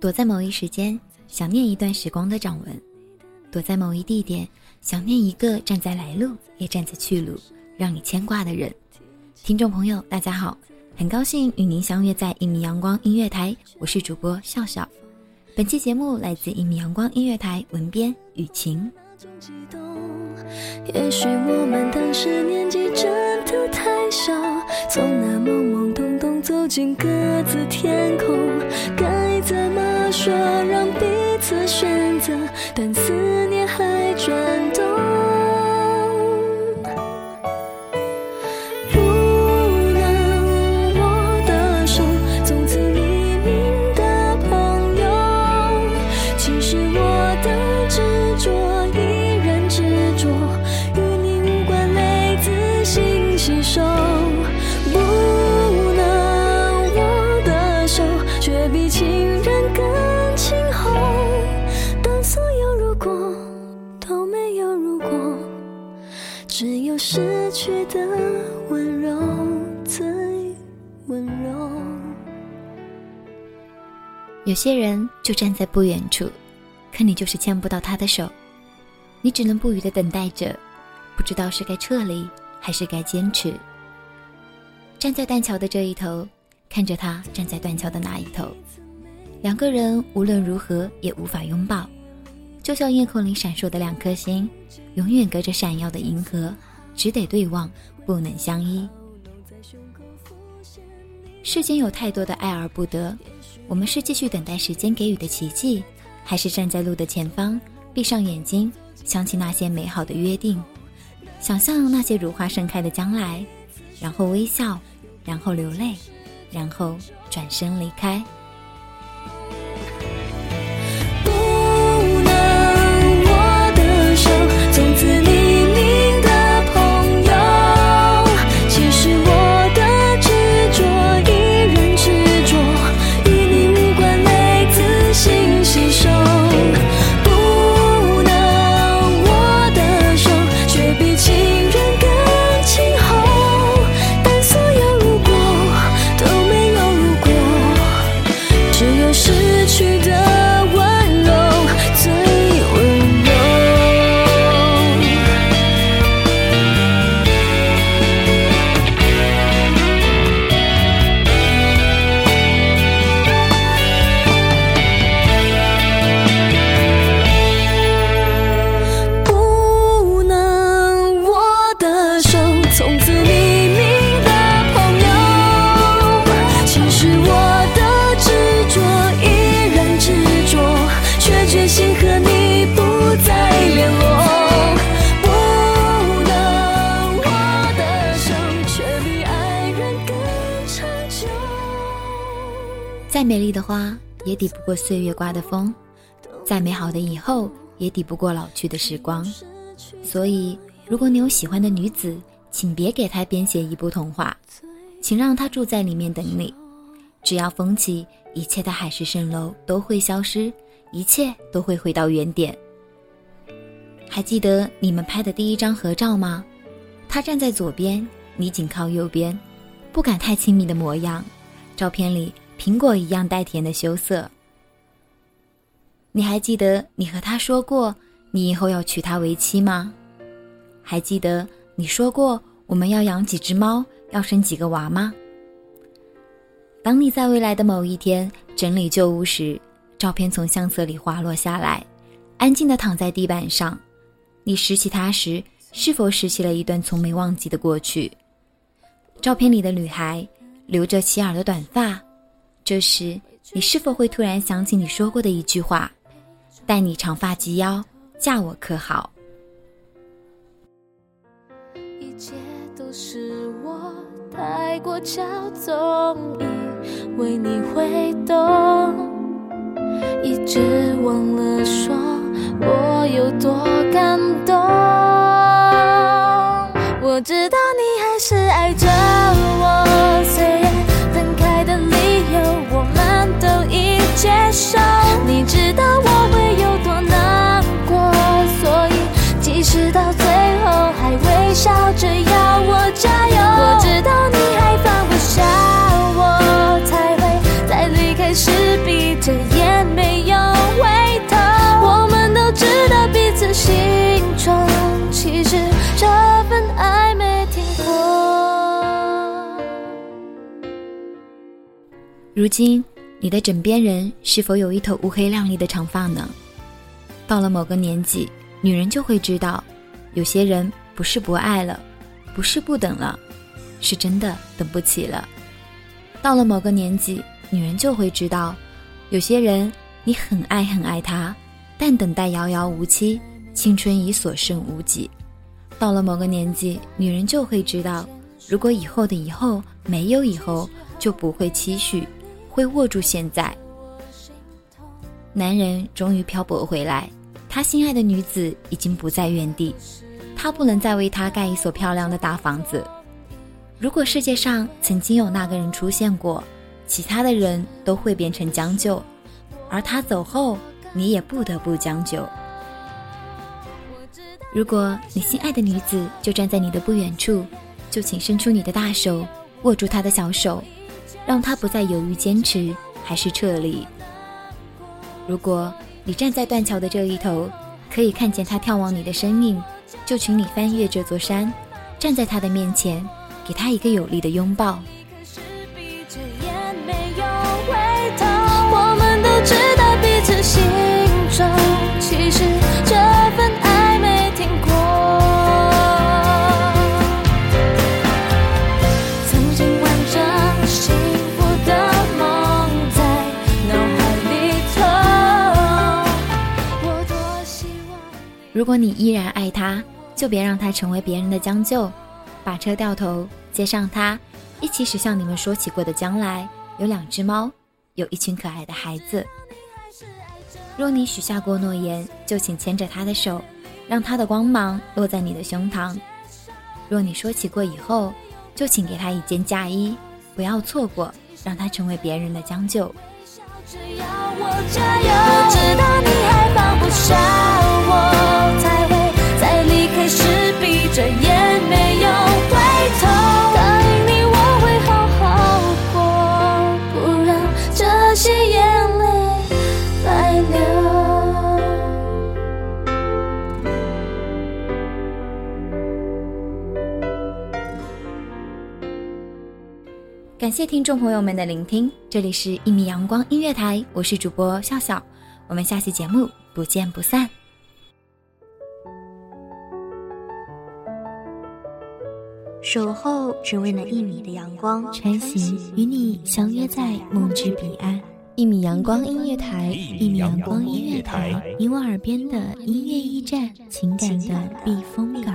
躲在某一时间，想念一段时光的掌纹；躲在某一地点，想念一个站在来路也站在去路，让你牵挂的人。听众朋友，大家好，很高兴与您相约在一米阳光音乐台，我是主播笑笑。本期节目来自一米阳光音乐台文编雨晴。也许我们当时年纪真的太小，从那懵懵懂懂走进各自天空，说让彼此选择？但思去的温柔最温柔。有些人就站在不远处，可你就是牵不到他的手，你只能不语的等待着，不知道是该撤离还是该坚持。站在断桥的这一头，看着他站在断桥的那一头，两个人无论如何也无法拥抱，就像夜空里闪烁的两颗星，永远隔着闪耀的银河，只得对望，不能相依。世间有太多的爱而不得，我们是继续等待时间给予的奇迹，还是站在路的前方，闭上眼睛，想起那些美好的约定，想象那些如花盛开的将来，然后微笑，然后流泪，然后转身离开。再美丽的花也抵不过岁月刮的风，再美好的以后也抵不过老去的时光。所以，如果你有喜欢的女子，请别给她编写一部童话，请让她住在里面等你。只要风起，一切的海市蜃楼都会消失，一切都会回到原点。还记得你们拍的第一张合照吗？他站在左边，你紧靠右边，不敢太亲密的模样。照片里苹果一样带甜的羞涩。你还记得你和他说过你以后要娶她为妻吗？还记得你说过我们要养几只猫，要生几个娃吗？当你在未来的某一天整理旧物时，照片从相册里滑落下来，安静地躺在地板上。你拾起它时，是否拾起了一段从没忘记的过去？照片里的女孩留着齐耳的短发，这时你是否会突然想起你说过的一句话：“待你长发及腰，嫁我可好？”一切都是我太过骄纵，以为你会懂，一直忘了还微笑着要我加油。我知道你还放不下我，才会在离开时闭着眼没有回头。我们都知道彼此心中其实这份爱没停过。如今，你的枕边人是否有一头乌黑亮丽的长发呢？到了某个年纪，女人就会知道，有些人不是不爱了，不是不等了，是真的等不起了。到了某个年纪，女人就会知道，有些人你很爱很爱他，但等待遥遥无期，青春已所剩无几。到了某个年纪，女人就会知道，如果以后的以后没有以后，就不会期许，会握住现在。男人终于漂泊回来，他心爱的女子已经不在原地，他不能再为她盖一所漂亮的大房子。如果世界上曾经有那个人出现过，其他的人都会变成将就，而他走后，你也不得不将就。如果你心爱的女子就站在你的不远处，就请伸出你的大手，握住她的小手，让她不再犹豫坚持还是撤离。如果你站在断桥的这一头，可以看见她眺望你的身影，就请你翻越这座山，站在他的面前，给他一个有力的拥抱。是闭着眼没有回头。我们都知道彼此心中其实这份爱没停过。曾经完整幸福的梦在脑海里头，我多希望。如果你依然爱他，就别让他成为别人的将就。把车掉头，接上他，一起驶向你们说起过的将来。有两只猫，有一群可爱的孩子。若你许下过诺言，就请牵着他的手，让他的光芒落在你的胸膛。若你说起过以后，就请给他一件嫁衣，不要错过，让他成为别人的将就。只要我加油，我知道你还放不下感谢听众朋友们的聆听，这里是一米阳光音乐台，我是主播笑笑，我们下期节目不见不散。守候只为那一米的阳光，穿行与你相约在梦之彼岸。一米阳光音乐台，一米阳光音乐台，你我耳边的音乐驿站，情感的避。风港。